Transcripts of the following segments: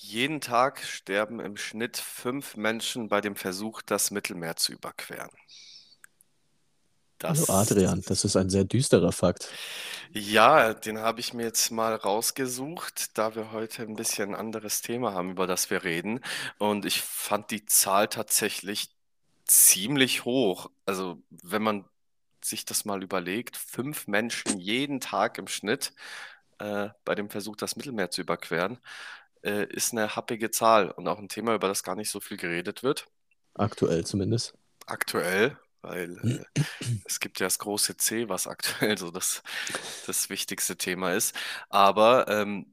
Jeden Tag sterben im Schnitt fünf Menschen bei dem Versuch, das Mittelmeer zu überqueren. Hallo Das, Adrian, das ist ein sehr düsterer Fakt. ja, den habe ich mir jetzt mal rausgesucht, da wir heute ein bisschen ein anderes Thema haben, über das wir reden. Und ich fand die Zahl tatsächlich ziemlich hoch. Also, wenn man sich das mal überlegt, fünf Menschen jeden Tag im Schnitt äh, bei dem Versuch, das Mittelmeer zu überqueren, äh, ist eine happige Zahl und auch ein Thema, über das gar nicht so viel geredet wird. Aktuell zumindest. Aktuell, weil äh, es gibt ja das große C, was aktuell so das, das wichtigste Thema ist. Aber ähm,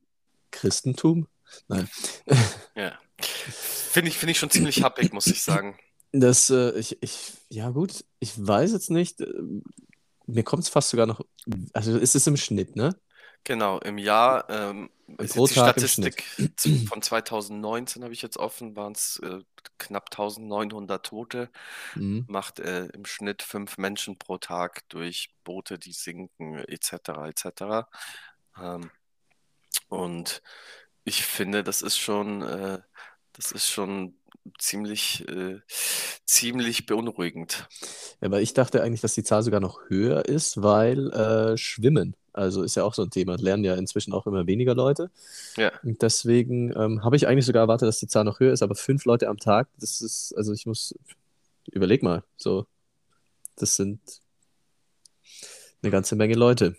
Christentum? Nein. ja, finde ich, finde ich schon ziemlich happig, muss ich sagen. Das, äh, ich, ich, ja gut, ich weiß jetzt nicht. äh, Mir kommt es fast sogar noch, also ist es im Schnitt, ne? Genau, im Jahr ähm, ist jetzt die. Statistik von 2019, habe ich jetzt offen, waren es äh, knapp 1900 Tote. Mhm. macht äh, im Schnitt fünf Menschen pro Tag durch Boote, die sinken, etc. etc. Ähm, und ich finde, das ist schon, äh, das ist schon ziemlich, äh, ziemlich beunruhigend. Aber ich dachte eigentlich, dass die Zahl sogar noch höher ist, weil äh, Schwimmen, also ist ja auch so ein Thema, lernen ja inzwischen auch immer weniger Leute. Ja, Und deswegen ähm, habe ich eigentlich sogar erwartet, dass die Zahl noch höher ist, aber fünf Leute am Tag, das ist, also ich muss, überleg mal, so, das sind eine ganze Menge Leute.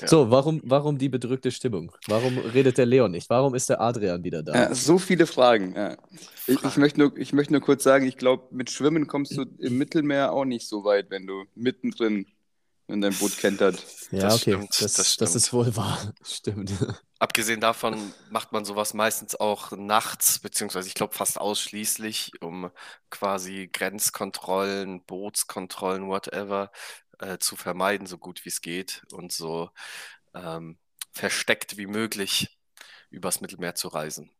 ja. So, warum, warum die bedrückte Stimmung? Warum redet der Leon nicht? Warum ist der Adrian wieder da? Ja, so viele Fragen. Ja. Ich, ich, möchte nur, ich möchte nur kurz sagen, ich glaube, mit Schwimmen kommst du im Mittelmeer auch nicht so weit, wenn du mittendrin, wenn dein Boot kentert. Ja, Das okay, stimmt, das, das das ist wohl wahr. Stimmt. Abgesehen davon macht man sowas meistens auch nachts, beziehungsweise ich glaube fast ausschließlich, um quasi Grenzkontrollen, Bootskontrollen, whatever, äh, zu vermeiden, so gut wie es geht und so ähm, versteckt wie möglich übers Mittelmeer zu reisen.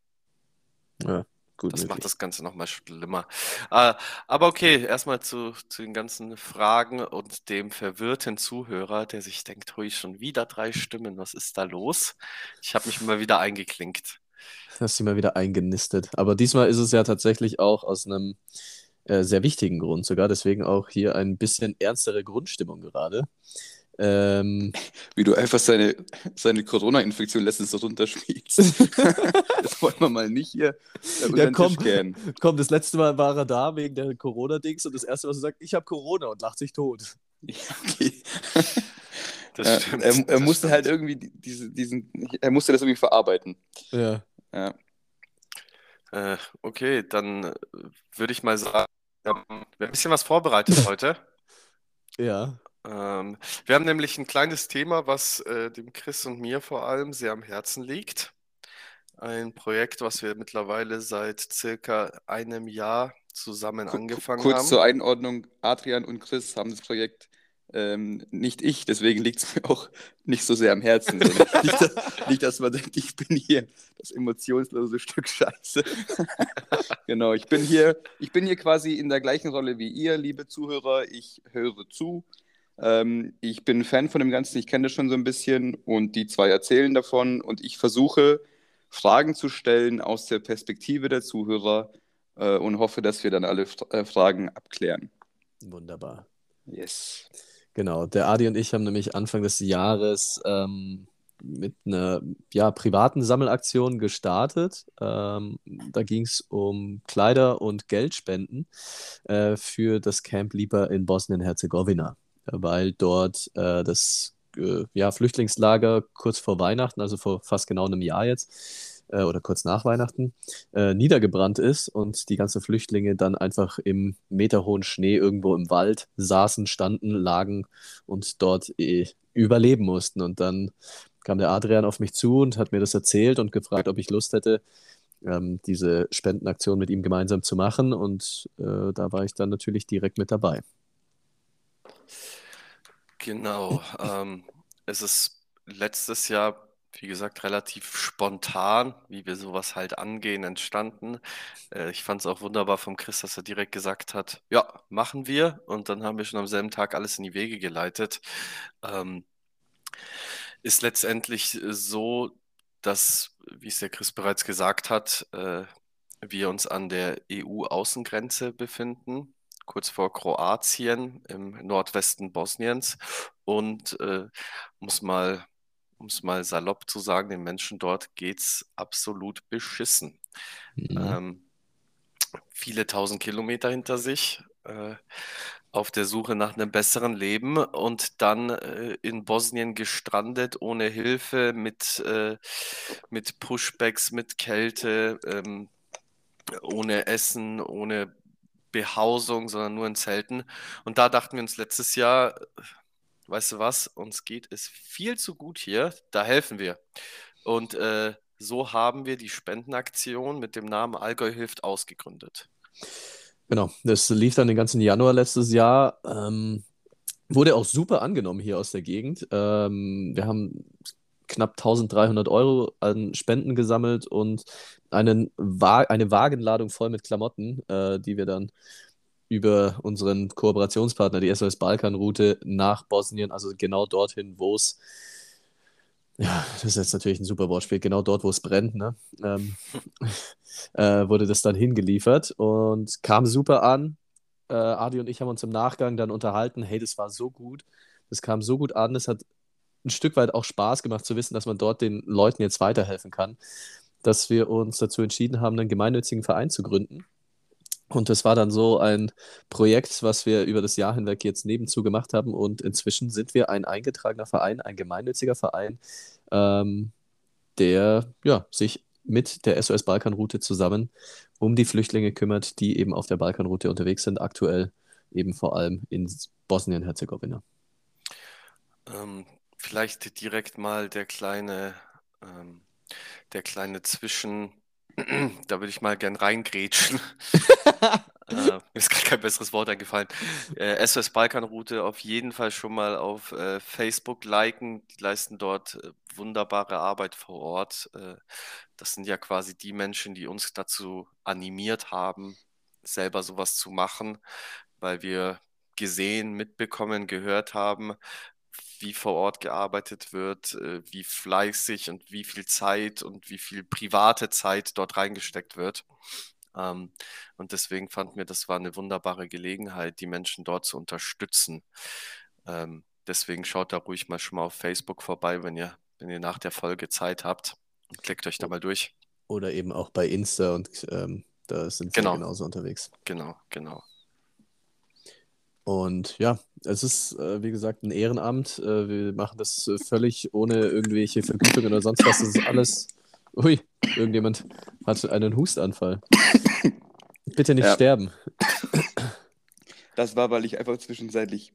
Ja, gut Das macht möglich. das Ganze nochmal schlimmer. Äh, aber okay, erstmal zu, zu den ganzen Fragen und dem verwirrten Zuhörer, der sich denkt, hui, schon wieder drei Stimmen, was ist da los? Ich habe mich mal wieder eingeklinkt. Hast du mal wieder eingenistet. Aber diesmal ist es ja tatsächlich auch aus einem äh, sehr wichtigen Grund sogar. Deswegen auch hier ein bisschen ernstere Grundstimmung gerade. Ähm, Wie du einfach seine, seine Corona-Infektion letztens so runterspielst. das wollen wir mal nicht hier ja, komm, komm, das letzte Mal war er da wegen der Corona-Dings und das erste, was er sagt, ich habe Corona und lacht sich tot. Ja, okay. Das Ja, stimmt. er, er das musste halt stimmt. irgendwie die- diese, diesen, er musste das irgendwie verarbeiten. Ja. Ja. Äh, okay, dann äh, würde ich mal sagen, wir haben wir haben ein bisschen was vorbereitet heute. Ja. Ähm, wir haben nämlich ein kleines Thema, was äh, dem Chris und mir vor allem sehr am Herzen liegt. Ein Projekt, was wir mittlerweile seit circa einem Jahr zusammen angefangen Kurz haben. zur Einordnung, Adrian und Chris haben das Projekt, ähm, nicht ich, deswegen liegt es mir auch nicht so sehr am Herzen. Nicht, dass, nicht, dass man denkt, ich bin hier das emotionslose Stück Scheiße. Genau, ich bin hier, ich bin hier quasi in der gleichen Rolle wie ihr, liebe Zuhörer. Ich höre zu. Ähm, ich bin Fan von dem Ganzen, ich kenne das schon so ein bisschen und die zwei erzählen davon und ich versuche Fragen zu stellen aus der Perspektive der Zuhörer äh, und hoffe, dass wir dann alle F- äh, Fragen abklären. Wunderbar. Yes. Genau, der Adi und ich haben nämlich Anfang des Jahres ähm, mit einer ja, privaten Sammelaktion gestartet. Ähm, da ging es um Kleider und Geldspenden äh, für das Camp Lipa in Bosnien-Herzegowina, weil dort äh, das äh, ja, Flüchtlingslager kurz vor Weihnachten, also vor fast genau einem Jahr jetzt, äh, oder kurz nach Weihnachten, äh, niedergebrannt ist und die ganzen Flüchtlinge dann einfach im meterhohen Schnee irgendwo im Wald saßen, standen, lagen und dort eh überleben mussten. Und dann kam der Adrian auf mich zu und hat mir das erzählt und gefragt, ob ich Lust hätte, ähm, diese Spendenaktion mit ihm gemeinsam zu machen. Und äh, da war ich dann natürlich direkt mit dabei. Genau. Ähm, es ist letztes Jahr, wie gesagt, relativ spontan, wie wir sowas halt angehen, entstanden. Äh, ich fand es auch wunderbar vom Chris, dass er direkt gesagt hat, ja, machen wir. Und dann haben wir schon am selben Tag alles in die Wege geleitet. Ähm, ist letztendlich so, dass, wie es der Chris bereits gesagt hat, äh, wir uns an der EU-Außengrenze befinden, kurz vor Kroatien im Nordwesten Bosniens und äh, muss mal, um es mal salopp zu sagen, den Menschen dort geht es absolut beschissen. Mhm. Ähm, viele tausend Kilometer hinter sich, äh, auf der Suche nach einem besseren Leben und dann äh, in Bosnien gestrandet, ohne Hilfe, mit, äh, mit Pushbacks, mit Kälte, ähm, ohne Essen, ohne Behausung, sondern nur in Zelten. Und da dachten wir uns letztes Jahr, weißt du was, uns geht es viel zu gut hier, da helfen wir. Und äh, so haben wir die Spendenaktion mit dem Namen Allgäu hilft ausgegründet. Genau, das lief dann den ganzen Januar letztes Jahr. Ähm, wurde auch super angenommen hier aus der Gegend. Ähm, wir haben knapp 1300 Euro an Spenden gesammelt und einen Wa eine Wagenladung voll mit Klamotten, äh, die wir dann über unseren Kooperationspartner, die SOS Balkan-Route, nach Bosnien, also genau dorthin, wo es ja, das ist jetzt natürlich ein super Wortspiel. Genau dort, wo es brennt, ne? Ähm, äh, wurde das dann hingeliefert und kam super an. Äh, Adi und ich haben uns im Nachgang dann unterhalten. Hey, das war so gut. Das kam so gut an. Es hat ein Stück weit auch Spaß gemacht zu wissen, dass man dort den Leuten jetzt weiterhelfen kann. Dass wir uns dazu entschieden haben, einen gemeinnützigen Verein zu gründen. Und das war dann so ein Projekt, was wir über das Jahr hinweg jetzt nebenzu gemacht haben. Und inzwischen sind wir ein eingetragener Verein, ein gemeinnütziger Verein, ähm, der ja, sich mit der SOS Balkanroute zusammen um die Flüchtlinge kümmert, die eben auf der Balkanroute unterwegs sind, aktuell eben vor allem in Bosnien-Herzegowina. Ähm, vielleicht direkt mal der kleine, ähm, der kleine Zwischen da würde ich mal gern reingrätschen. äh, mir ist gerade kein besseres Wort eingefallen. Äh, SOS Balkanroute auf jeden Fall schon mal auf äh, Facebook liken. Die leisten dort äh, wunderbare Arbeit vor Ort. Äh, das sind ja quasi die Menschen, die uns dazu animiert haben, selber sowas zu machen, weil wir gesehen, mitbekommen, gehört haben, wie vor Ort gearbeitet wird, äh, wie fleißig und wie viel Zeit und wie viel private Zeit dort reingesteckt wird. Ähm, und deswegen fand mir, das war eine wunderbare Gelegenheit, die Menschen dort zu unterstützen. Ähm, deswegen schaut da ruhig mal schon mal auf Facebook vorbei, wenn ihr, wenn ihr nach der Folge Zeit habt und klickt euch da mal durch. Oder eben auch bei Insta und ähm, da sind wir genau. genauso unterwegs. Genau, genau. Und ja, es ist, äh, wie gesagt, ein Ehrenamt. Äh, wir machen das äh, völlig ohne irgendwelche Vergütungen oder sonst was. Das ist alles. Ui, irgendjemand hat einen Hustanfall. Bitte nicht ja. sterben. Das war, weil ich einfach zwischenzeitlich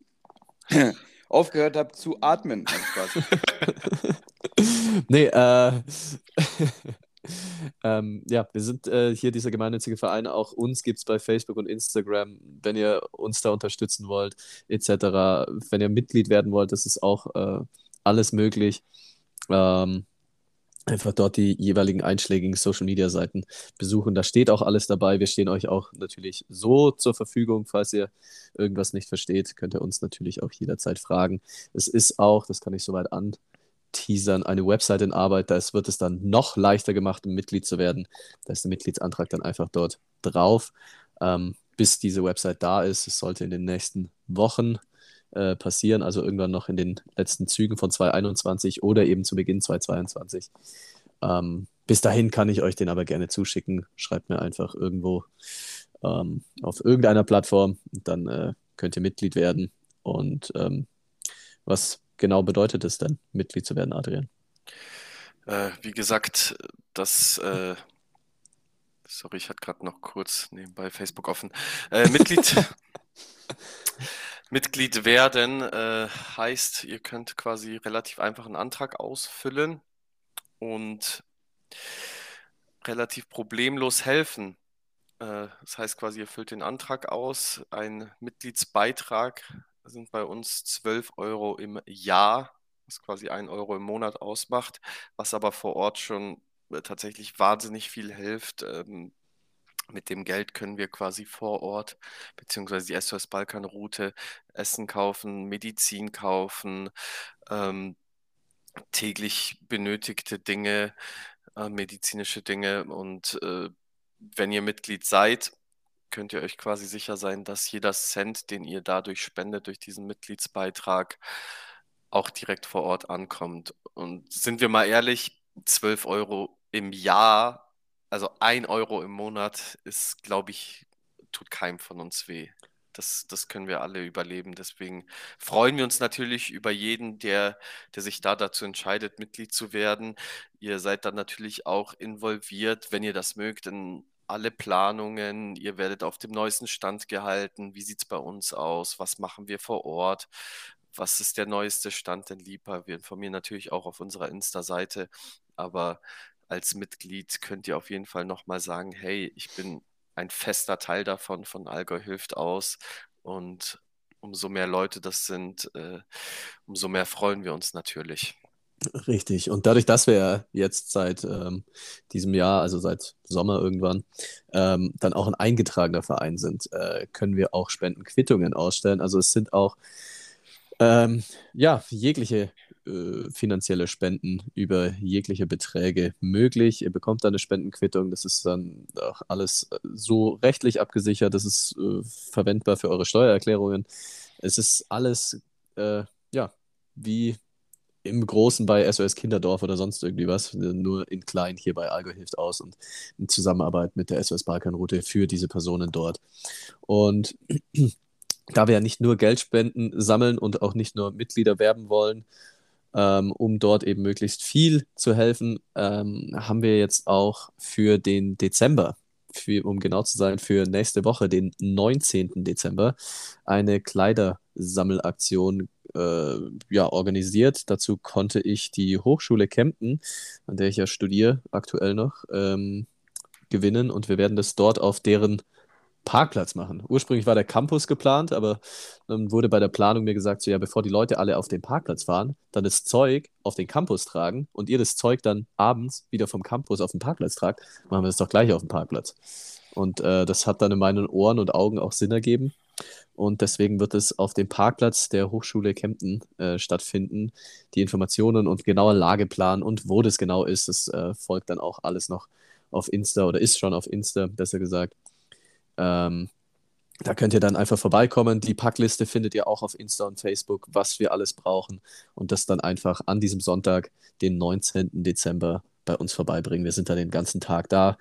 aufgehört habe zu atmen. nee, äh. ähm, ja, wir sind äh, hier dieser gemeinnützige Verein. Auch uns gibt es bei Facebook und Instagram, wenn ihr uns da unterstützen wollt, etc. Wenn ihr Mitglied werden wollt, das ist auch äh, alles möglich. Ähm, einfach dort die jeweiligen einschlägigen Social Media Seiten besuchen. Da steht auch alles dabei. Wir stehen euch auch natürlich so zur Verfügung, falls ihr irgendwas nicht versteht, könnt ihr uns natürlich auch jederzeit fragen. Es ist auch, das kann ich soweit an Teasern eine Website in Arbeit. Da wird es dann noch leichter gemacht, Mitglied zu werden. Da ist der Mitgliedsantrag dann einfach dort drauf, ähm, bis diese Website da ist. Es sollte in den nächsten Wochen äh, passieren, also irgendwann noch in den letzten Zügen von 2021 oder eben zu Beginn 2022. Ähm, bis dahin kann ich euch den aber gerne zuschicken. Schreibt mir einfach irgendwo ähm, auf irgendeiner Plattform. Dann äh, könnt ihr Mitglied werden. Und ähm, was genau bedeutet es denn, Mitglied zu werden, Adrian? Äh, wie gesagt, das. Äh, sorry, ich hatte gerade noch kurz nebenbei Facebook offen. Äh, Mitglied. Mitglied werden äh, heißt, ihr könnt quasi relativ einfach einen Antrag ausfüllen und relativ problemlos helfen. Äh, das heißt quasi, ihr füllt den Antrag aus, ein Mitgliedsbeitrag sind bei uns 12 Euro im Jahr, was quasi 1 Euro im Monat ausmacht, was aber vor Ort schon äh, tatsächlich wahnsinnig viel hilft. Ähm, mit dem Geld können wir quasi vor Ort, beziehungsweise die SOS Balkan Route, Essen kaufen, Medizin kaufen, ähm, täglich benötigte Dinge, äh, medizinische Dinge. Und äh, wenn ihr Mitglied seid, könnt ihr euch quasi sicher sein, dass jeder Cent, den ihr dadurch spendet, durch diesen Mitgliedsbeitrag, auch direkt vor Ort ankommt. Und sind wir mal ehrlich, 12 Euro im Jahr, also 1 Euro im Monat, ist, glaube ich, tut keinem von uns weh. Das, das können wir alle überleben. Deswegen freuen wir uns natürlich über jeden, der, der sich da dazu entscheidet, Mitglied zu werden. Ihr seid dann natürlich auch involviert, wenn ihr das mögt, in alle Planungen. Ihr werdet auf dem neuesten Stand gehalten. Wie sieht es bei uns aus? Was machen wir vor Ort? Was ist der neueste Stand in Lipa? Wir informieren natürlich auch auf unserer Insta-Seite, aber als Mitglied könnt ihr auf jeden Fall nochmal sagen, hey, ich bin ein fester Teil davon, von Allgäu hilft aus. Und umso mehr Leute das sind, äh, umso mehr freuen wir uns natürlich. Richtig. Und dadurch, dass wir jetzt seit ähm, diesem Jahr, also seit Sommer irgendwann, ähm, dann auch ein eingetragener Verein sind, äh, können wir auch Spendenquittungen ausstellen. Also es sind auch ähm, ja, jegliche äh, finanzielle Spenden über jegliche Beträge möglich. Ihr bekommt dann eine Spendenquittung. Das ist dann auch alles äh, so rechtlich abgesichert. Das ist äh, verwendbar für eure Steuererklärungen. Es ist alles, äh, ja, wie im Großen bei SOS Kinderdorf oder sonst irgendwie was, nur in klein hier bei Algo hilft aus und in Zusammenarbeit mit der SOS Balkanroute für diese Personen dort. Und da wir ja nicht nur Geldspenden sammeln und auch nicht nur Mitglieder werben wollen, ähm, um dort eben möglichst viel zu helfen, ähm, haben wir jetzt auch für den Dezember, für, um genau zu sein, für nächste Woche, den 19. Dezember, eine Kleidersammelaktion äh, ja, organisiert. Dazu konnte ich die Hochschule Kempten, an der ich ja studiere, aktuell noch, ähm, gewinnen und wir werden das dort auf deren Parkplatz machen. Ursprünglich war der Campus geplant, aber dann wurde bei der Planung mir gesagt, so ja, bevor die Leute alle auf den Parkplatz fahren, dann das Zeug auf den Campus tragen und ihr das Zeug dann abends wieder vom Campus auf den Parkplatz tragt, machen wir das doch gleich auf dem Parkplatz. Und äh, das hat dann in meinen Ohren und Augen auch Sinn ergeben. Und deswegen wird es auf dem Parkplatz der Hochschule Kempten äh, stattfinden. Die Informationen und genauer Lageplan und wo das genau ist, das äh, folgt dann auch alles noch auf Insta oder ist schon auf Insta, besser gesagt. Ähm, da könnt ihr dann einfach vorbeikommen. Die Packliste findet ihr auch auf Insta und Facebook, was wir alles brauchen. Und das dann einfach an diesem Sonntag, den 19. Dezember, bei uns vorbeibringen. Wir sind dann den ganzen Tag da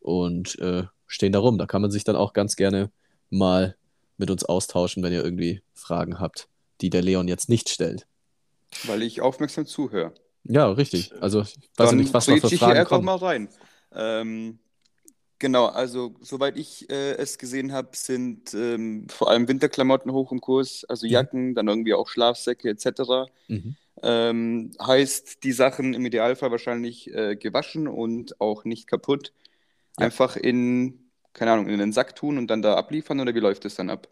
und äh, stehen da rum. Da kann man sich dann auch ganz gerne mal mit uns austauschen, wenn ihr irgendwie Fragen habt, die der Leon jetzt nicht stellt. Weil ich aufmerksam zuhöre. Ja, richtig. Also, ich weiß Dann nicht, was noch für ich hier Fragen einfach mal rein. Ähm, genau, also soweit ich äh, es gesehen habe, sind ähm, vor allem Winterklamotten hoch im Kurs, also Mhm. Jacken, dann irgendwie auch Schlafsäcke etc. Mhm. Ähm, heißt, die Sachen im Idealfall wahrscheinlich äh, gewaschen und auch nicht kaputt. Ja. Einfach in, keine Ahnung, in den Sack tun und dann da abliefern oder wie läuft es dann ab?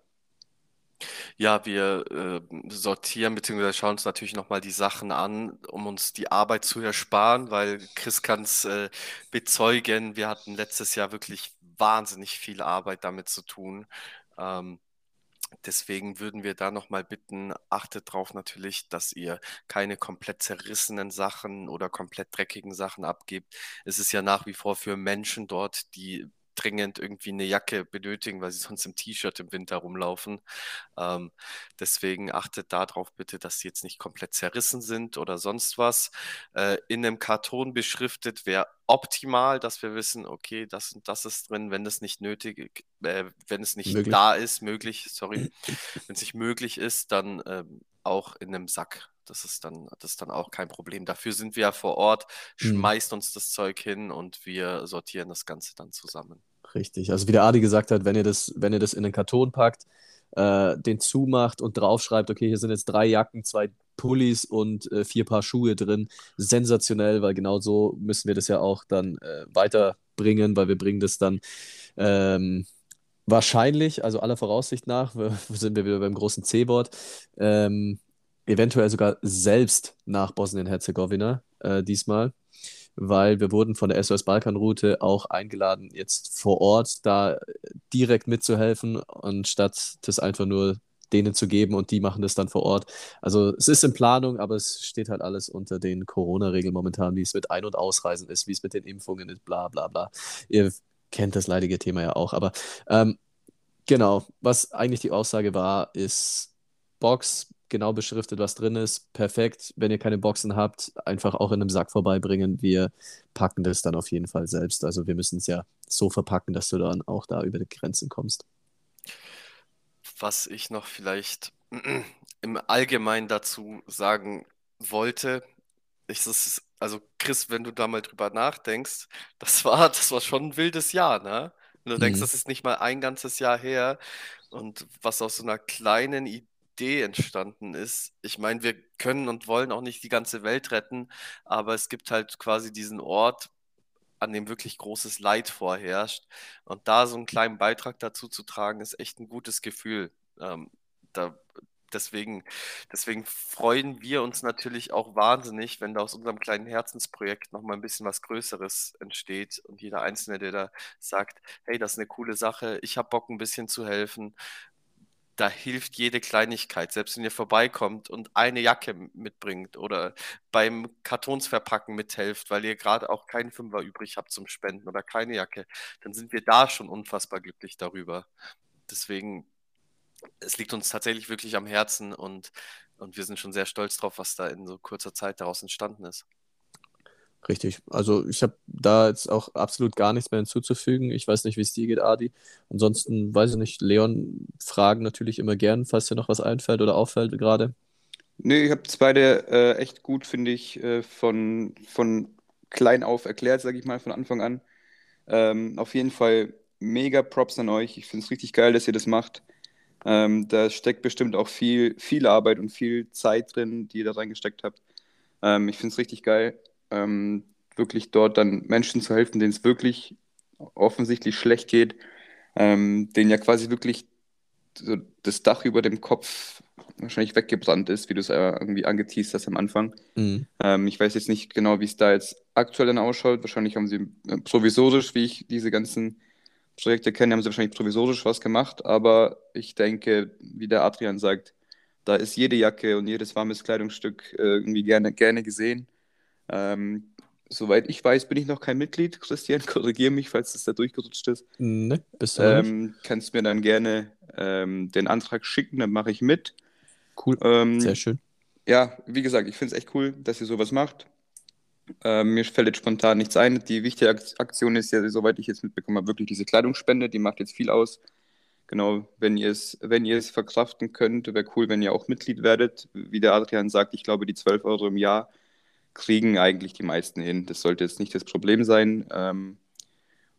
Ja, wir äh, sortieren bzw. schauen uns natürlich nochmal die Sachen an, um uns die Arbeit zu ersparen, weil Chris kann es äh, bezeugen, wir hatten letztes Jahr wirklich wahnsinnig viel Arbeit damit zu tun. Ähm, deswegen würden wir da nochmal bitten, achtet darauf natürlich, dass ihr keine komplett zerrissenen Sachen oder komplett dreckigen Sachen abgebt. Es ist ja nach wie vor für Menschen dort, die dringend irgendwie eine Jacke benötigen, weil sie sonst im T-Shirt im Winter rumlaufen. Ähm, deswegen achtet darauf bitte, dass sie jetzt nicht komplett zerrissen sind oder sonst was. Äh, in einem Karton beschriftet wäre optimal, dass wir wissen, okay, das und das ist drin, wenn es nicht nötig, äh, wenn es nicht Möglich. da ist, möglich, sorry, wenn es nicht möglich ist, dann ähm, auch in einem Sack. Das ist dann, das ist dann auch kein Problem. Dafür sind wir ja vor Ort, Mhm. schmeißt uns das Zeug hin und wir sortieren das Ganze dann zusammen. Richtig. Also wie der Adi gesagt hat, wenn ihr das, wenn ihr das in einen Karton packt, äh, den zumacht und draufschreibt, okay, hier sind jetzt drei Jacken, zwei Pullis und äh, vier Paar Schuhe drin. Sensationell, weil genau so müssen wir das ja auch dann äh, weiterbringen, weil wir bringen das dann ähm, wahrscheinlich, also aller Voraussicht nach, sind wir wieder beim großen C-Wort, ähm, eventuell sogar selbst nach Bosnien-Herzegowina äh, diesmal weil wir wurden von der SOS Balkanroute auch eingeladen, jetzt vor Ort da direkt mitzuhelfen, anstatt das einfach nur denen zu geben und die machen das dann vor Ort. Also es ist in Planung, aber es steht halt alles unter den Corona-Regeln momentan, wie es mit Ein- und Ausreisen ist, wie es mit den Impfungen ist, bla bla bla. Ihr kennt das leidige Thema ja auch, aber ähm, genau, was eigentlich die Aussage war, ist Box, genau beschriftet, was drin ist. Perfekt. Wenn ihr keine Boxen habt, einfach auch in einem Sack vorbeibringen. Wir packen das dann auf jeden Fall selbst. Also wir müssen es ja so verpacken, dass du dann auch da über die Grenzen kommst. Was ich noch vielleicht im Allgemeinen dazu sagen wollte, ist es, also Chris, wenn du da mal drüber nachdenkst, das war, das war schon ein wildes Jahr, ne? Wenn du denkst, Mhm. das ist nicht mal ein ganzes Jahr her und was aus so einer kleinen Idee entstanden ist. Ich meine, wir können und wollen auch nicht die ganze Welt retten, aber es gibt halt quasi diesen Ort, an dem wirklich großes Leid vorherrscht. Und da so einen kleinen Beitrag dazu zu tragen, ist echt ein gutes Gefühl. Ähm, da, deswegen, deswegen freuen wir uns natürlich auch wahnsinnig, wenn da aus unserem kleinen Herzensprojekt nochmal ein bisschen was Größeres entsteht und jeder Einzelne, der da sagt, hey, das ist eine coole Sache, ich habe Bock ein bisschen zu helfen, da hilft jede Kleinigkeit, selbst wenn ihr vorbeikommt und eine Jacke mitbringt oder beim Kartonsverpacken mithelft, weil ihr gerade auch keinen Fünfer übrig habt zum Spenden oder keine Jacke, dann sind wir da schon unfassbar glücklich darüber. Deswegen, es liegt uns tatsächlich wirklich am Herzen und, und wir sind schon sehr stolz drauf, was da in so kurzer Zeit daraus entstanden ist. Richtig. Also ich habe da jetzt auch absolut gar nichts mehr hinzuzufügen. Ich weiß nicht, wie es dir geht, Adi. Ansonsten weiß ich nicht, Leon, Fragen natürlich immer gern, falls dir noch was einfällt oder auffällt gerade. Nee, ich habe es beide äh, echt gut, finde ich, äh, von, von klein auf erklärt, sage ich mal, von Anfang an. Ähm, auf jeden Fall mega Props an euch. Ich finde es richtig geil, dass ihr das macht. Ähm, da steckt bestimmt auch viel, viel Arbeit und viel Zeit drin, die ihr da reingesteckt habt. Ähm, ich finde es richtig geil, ähm, wirklich dort dann Menschen zu helfen, denen es wirklich offensichtlich schlecht geht, ähm, denen ja quasi wirklich so das Dach über dem Kopf wahrscheinlich weggebrannt ist, wie du es äh, irgendwie angeteased hast am Anfang. Mhm. Ähm, ich weiß jetzt nicht genau, wie es da jetzt aktuell dann ausschaut. Wahrscheinlich haben sie äh, provisorisch, wie ich diese ganzen Projekte kenne, haben sie wahrscheinlich provisorisch was gemacht. Aber ich denke, wie der Adrian sagt, da ist jede Jacke und jedes warmes Kleidungsstück äh, irgendwie gerne, gerne gesehen. Ähm, soweit ich weiß, bin ich noch kein Mitglied. Christian, korrigiere mich, falls es da durchgerutscht ist. Ne, bist du? Ähm, kannst mir dann gerne ähm, den Antrag schicken, dann mache ich mit. Cool. Ähm, Sehr schön. ja, wie gesagt, ich finde es echt cool, dass ihr sowas macht. Ähm, mir fällt jetzt spontan nichts ein. Die wichtige Ak- Aktion ist ja, soweit ich jetzt mitbekommen habe, wirklich diese Kleidungsspende. Die macht jetzt viel aus. Genau, wenn ihr es, wenn ihr es verkraften könnt, wäre cool, wenn ihr auch Mitglied werdet. Wie der Adrian sagt, ich glaube, die 12 Euro im Jahr kriegen eigentlich die meisten hin. Das sollte jetzt nicht das Problem sein. Ähm,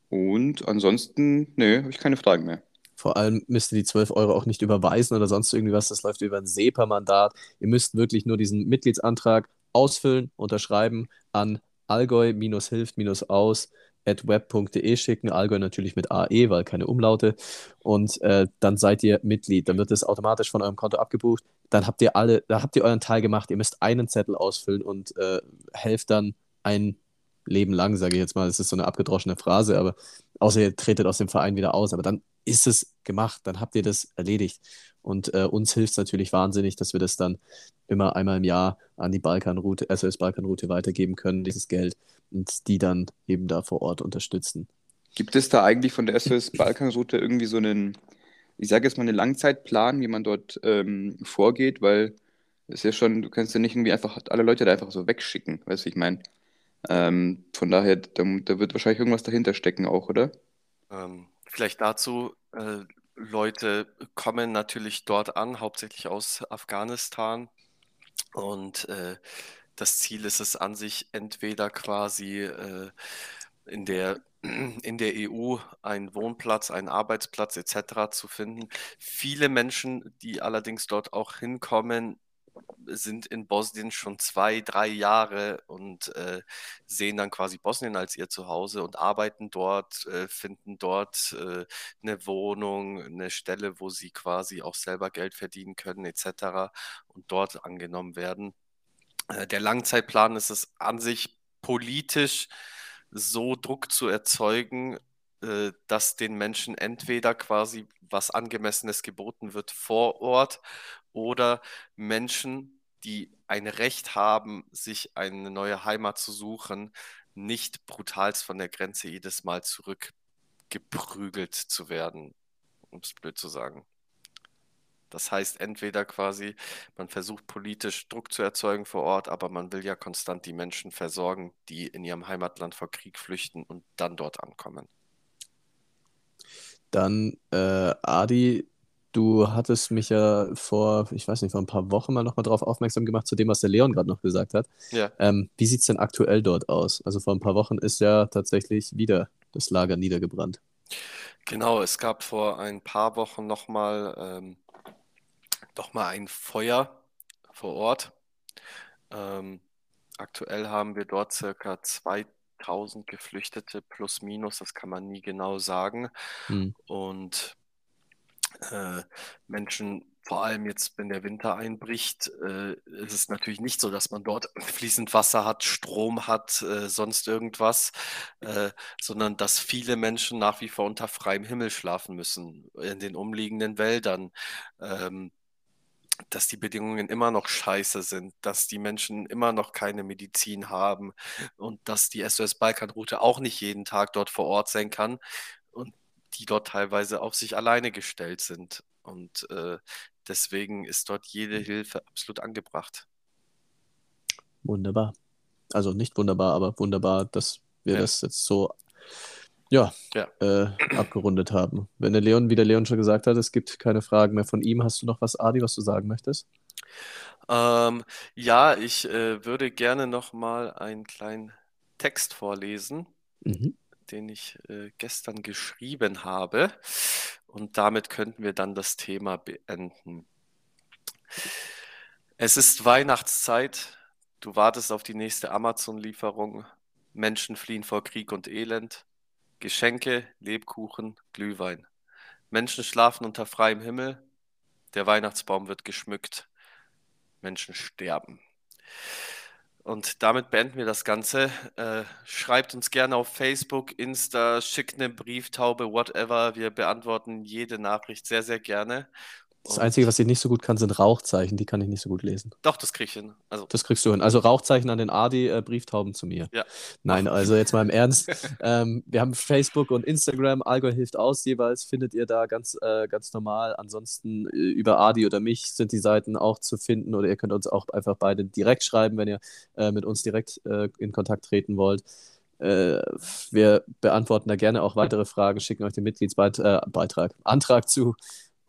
und ansonsten, nö, habe ich keine Fragen mehr. Vor allem müsst ihr die 12 Euro auch nicht überweisen oder sonst irgendwie was. Das läuft über ein SEPA-Mandat. Ihr müsst wirklich nur diesen Mitgliedsantrag ausfüllen, unterschreiben an allgäu-hilft-aus web.de schicken. Allgäu natürlich mit AE, weil keine Umlaute. Und äh, dann seid ihr Mitglied. Dann wird es automatisch von eurem Konto abgebucht. Dann habt ihr alle, da habt ihr euren Teil gemacht. Ihr müsst einen Zettel ausfüllen und äh, helft dann ein Leben lang, sage ich jetzt mal. Das ist so eine abgedroschene Phrase, aber außer ihr tretet aus dem Verein wieder aus. Aber dann ist es gemacht, dann habt ihr das erledigt. Und äh, uns hilft es natürlich wahnsinnig, dass wir das dann immer einmal im Jahr an die Balkanroute, SOS Balkanroute weitergeben können, dieses Geld, und die dann eben da vor Ort unterstützen. Gibt es da eigentlich von der SOS Balkanroute irgendwie so einen, ich sage jetzt mal, einen Langzeitplan, wie man dort ähm, vorgeht? Weil es ja schon, du kannst ja nicht irgendwie einfach alle Leute da einfach so wegschicken, weißt du, ich meine? Ähm, von daher, da, da wird wahrscheinlich irgendwas dahinter stecken auch, oder? Ähm, vielleicht dazu, äh, Leute kommen natürlich dort an, hauptsächlich aus Afghanistan. Und äh, das Ziel ist es an sich, entweder quasi äh, in der, in der EU einen Wohnplatz, einen Arbeitsplatz etc. zu finden. Viele Menschen, die allerdings dort auch hinkommen, sind in Bosnien schon zwei, drei Jahre und äh, sehen dann quasi Bosnien als ihr Zuhause und arbeiten dort, äh, finden dort äh, eine Wohnung, eine Stelle, wo sie quasi auch selber Geld verdienen können etc. und dort angenommen werden. Äh, der Langzeitplan ist es an sich politisch so Druck zu erzeugen, äh, dass den Menschen entweder quasi was Angemessenes geboten wird vor Ort oder Menschen, die ein Recht haben, sich eine neue Heimat zu suchen, nicht brutalst von der Grenze jedes Mal zurückgeprügelt zu werden, um es blöd zu sagen. Das heißt, entweder quasi, man versucht politisch Druck zu erzeugen vor Ort, aber man will ja konstant die Menschen versorgen, die in ihrem Heimatland vor Krieg flüchten und dann dort ankommen. Dann, äh, Adi, du hattest mich ja vor, ich weiß nicht, vor ein paar Wochen mal nochmal darauf aufmerksam gemacht, zu dem, was der Leon gerade noch gesagt hat. Ja. Ähm, wie sieht es denn aktuell dort aus? Also vor ein paar Wochen ist ja tatsächlich wieder das Lager niedergebrannt. Genau, es gab vor ein paar Wochen nochmal ähm, noch mal ein Feuer vor Ort. Ähm, aktuell haben wir dort circa 2000 Geflüchtete plus minus, das kann man nie genau sagen. Hm. Und äh, Menschen, vor allem jetzt, wenn der Winter einbricht, äh, ist es natürlich nicht so, dass man dort fließend Wasser hat, Strom hat, äh, sonst irgendwas, äh, sondern dass viele Menschen nach wie vor unter freiem Himmel schlafen müssen, in den umliegenden Wäldern. Ähm, dass die Bedingungen immer noch scheiße sind, dass die Menschen immer noch keine Medizin haben und dass die SOS-Balkanroute auch nicht jeden Tag dort vor Ort sein kann und die dort teilweise auf sich alleine gestellt sind. Und äh, deswegen ist dort jede Hilfe absolut angebracht. Wunderbar. Also nicht wunderbar, aber wunderbar, dass wir Ja. das jetzt so ja, Ja. Äh, abgerundet haben. Wenn der Leon, wie der Leon schon gesagt hat, es gibt keine Fragen mehr von ihm. Hast du noch was, Adi, was du sagen möchtest? Ähm, ja, ich äh, würde gerne noch mal einen kleinen Text vorlesen. Mhm. den ich äh, gestern geschrieben habe. Und damit könnten wir dann das Thema beenden. Es ist Weihnachtszeit. Du wartest auf die nächste Amazon-Lieferung. Menschen fliehen vor Krieg und Elend. Geschenke, Lebkuchen, Glühwein. Menschen schlafen unter freiem Himmel. Der Weihnachtsbaum wird geschmückt. Menschen sterben. Und damit beenden wir das Ganze. Äh, schreibt uns gerne auf Facebook, Insta, schickt eine Brieftaube, whatever. Wir beantworten jede Nachricht sehr, sehr gerne. Das Und- Einzige, was ich nicht so gut kann, sind Rauchzeichen. Die kann ich nicht so gut lesen. Doch, das krieg ich hin. Also, Das kriegst du hin. Also Rauchzeichen an den Adi, äh, Brieftauben zu mir. Ja. Nein, also jetzt mal im Ernst. ähm, wir haben Facebook und Instagram. Allgäu hilft aus. Jeweils findet ihr da ganz, äh, ganz normal. Ansonsten äh, über Adi oder mich sind die Seiten auch zu finden. Oder ihr könnt uns auch einfach beide direkt schreiben, wenn ihr äh, mit uns direkt äh, in Kontakt treten wollt. Äh, wir beantworten da gerne auch weitere Fragen, schicken euch den Mitgliedsbeitrag, äh, Antrag zu.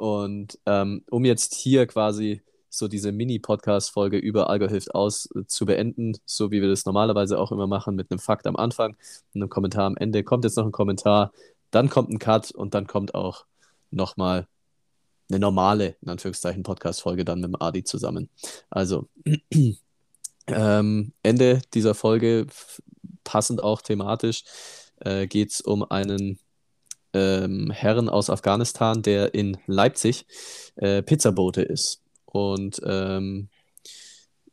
Und ähm, um jetzt hier quasi so diese Mini-Podcast-Folge über Allgäu hilft aus äh, zu beenden, so wie wir das normalerweise auch immer machen, mit einem Fakt am Anfang einem Kommentar am Ende. Kommt jetzt noch ein Kommentar, dann kommt ein Cut und dann kommt auch nochmal eine normale, in Anführungszeichen, Podcast-Folge dann mit dem Adi zusammen. Also, ähm, Ende dieser Folge, passend auch thematisch, äh, geht es um einen ähm, Herren aus Afghanistan, der in Leipzig äh, Pizzabote ist. Und ähm,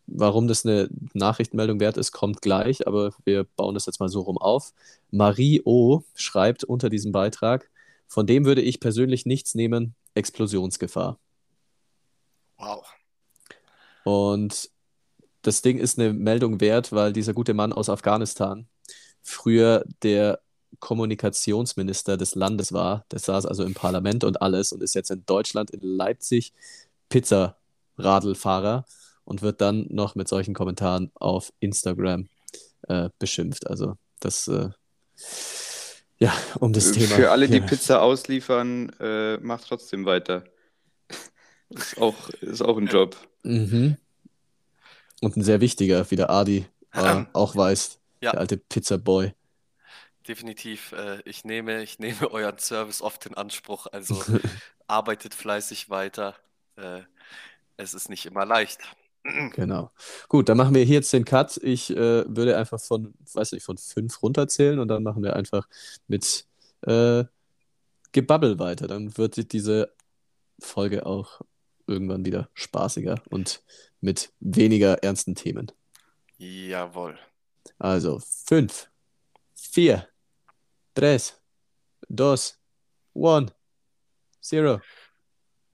warum das eine Nachrichtenmeldung wert ist, kommt gleich, aber wir bauen das jetzt mal so rum auf. Marie O. schreibt unter diesem Beitrag, von dem würde ich persönlich nichts nehmen, Explosionsgefahr. wow. Und das Ding ist eine Meldung wert, weil dieser gute Mann aus Afghanistan früher der Kommunikationsminister des Landes war. Der saß also im Parlament und alles und ist jetzt in Deutschland, in Leipzig, Pizzaradlfahrer und wird dann noch mit solchen Kommentaren auf Instagram äh, beschimpft. Also das, äh, ja, um das Thema. Für alle, die ja. Pizza ausliefern, äh, macht trotzdem weiter. Ist auch, ist auch ein Job. Mhm. Und ein sehr wichtiger, wie der Adi äh, auch weiß, Ja. der alte Pizzaboy. Definitiv. Äh, ich nehme, ich nehme euren Service oft in Anspruch. Also arbeitet fleißig weiter. Äh, es ist nicht immer leicht. Genau. Gut, dann machen wir hier jetzt den Cut. Ich äh, würde einfach von, weiß nicht, von fünf runterzählen und dann machen wir einfach mit äh, Gebabbel weiter. Dann wird sich diese Folge auch irgendwann wieder spaßiger und mit weniger ernsten Themen. Jawohl. Also fünf, vier, Tres, dos, 1,